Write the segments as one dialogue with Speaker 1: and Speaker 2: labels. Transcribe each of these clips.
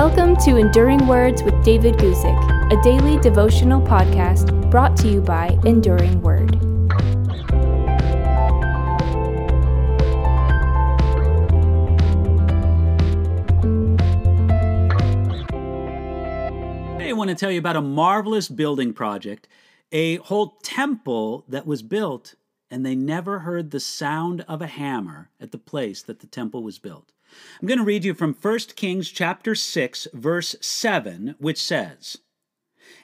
Speaker 1: Welcome to Enduring Words with David Guzik, a daily devotional podcast brought to you by Enduring Word.
Speaker 2: Today, I want to tell you about a marvelous building project, a whole temple that was built, and they never heard the sound of a hammer at the place that the temple was built. I'm going to read you from 1 Kings chapter 6 verse 7 which says,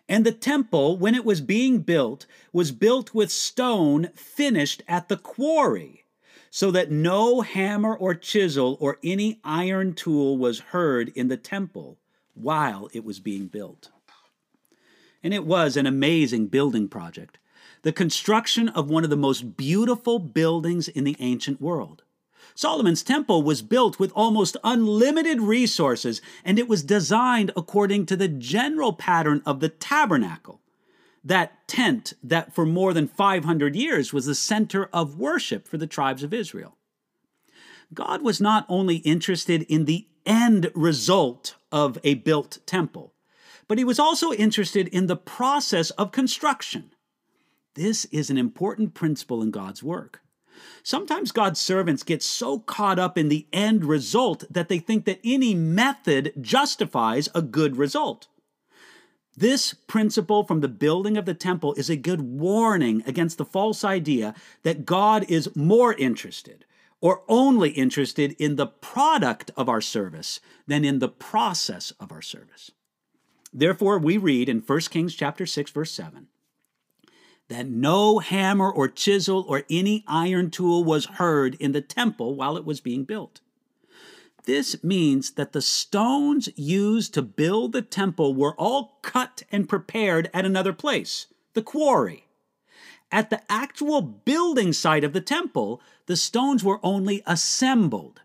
Speaker 2: "And the temple when it was being built was built with stone finished at the quarry, so that no hammer or chisel or any iron tool was heard in the temple while it was being built." And it was an amazing building project, the construction of one of the most beautiful buildings in the ancient world. Solomon's temple was built with almost unlimited resources, and it was designed according to the general pattern of the tabernacle, that tent that for more than 500 years was the center of worship for the tribes of Israel. God was not only interested in the end result of a built temple, but he was also interested in the process of construction. This is an important principle in God's work. Sometimes God's servants get so caught up in the end result that they think that any method justifies a good result. This principle from the building of the temple is a good warning against the false idea that God is more interested or only interested in the product of our service than in the process of our service. Therefore, we read in 1 Kings chapter 6 verse 7, that no hammer or chisel or any iron tool was heard in the temple while it was being built. This means that the stones used to build the temple were all cut and prepared at another place, the quarry. At the actual building site of the temple, the stones were only assembled.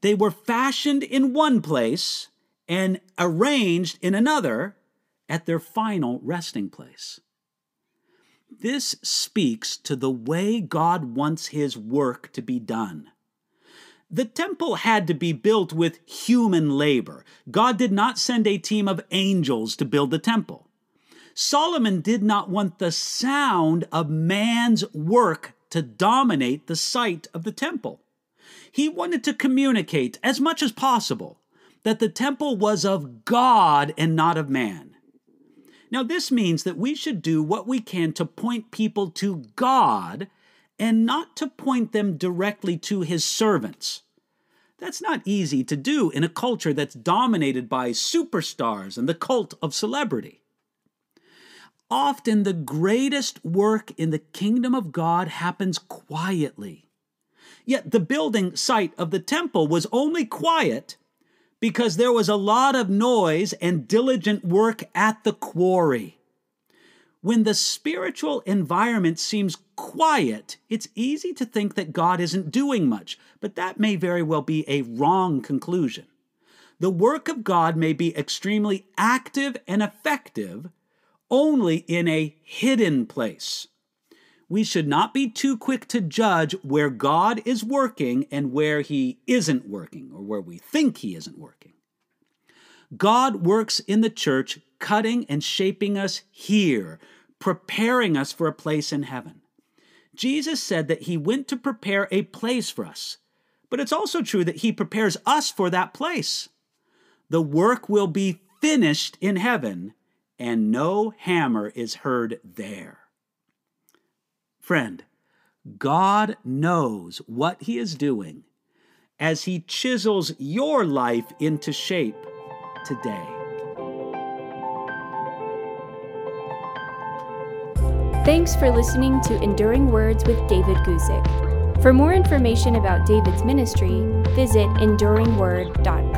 Speaker 2: They were fashioned in one place and arranged in another at their final resting place. This speaks to the way God wants his work to be done. The temple had to be built with human labor. God did not send a team of angels to build the temple. Solomon did not want the sound of man's work to dominate the site of the temple. He wanted to communicate as much as possible that the temple was of God and not of man. Now, this means that we should do what we can to point people to God and not to point them directly to his servants. That's not easy to do in a culture that's dominated by superstars and the cult of celebrity. Often the greatest work in the kingdom of God happens quietly. Yet the building site of the temple was only quiet because there was a lot of noise and diligent work at the quarry. When the spiritual environment seems quiet, it's easy to think that God isn't doing much, but that may very well be a wrong conclusion. The work of God may be extremely active and effective only in a hidden place we should not be too quick to judge where God is working and where he isn't working, or where we think he isn't working. God works in the church, cutting and shaping us here, preparing us for a place in heaven. Jesus said that he went to prepare a place for us, but it's also true that he prepares us for that place. The work will be finished in heaven, and no hammer is heard there. Friend, God knows what He is doing as He chisels your life into shape today.
Speaker 1: Thanks for listening to Enduring Words with David Guzik. For more information about David's ministry, visit enduringword.org.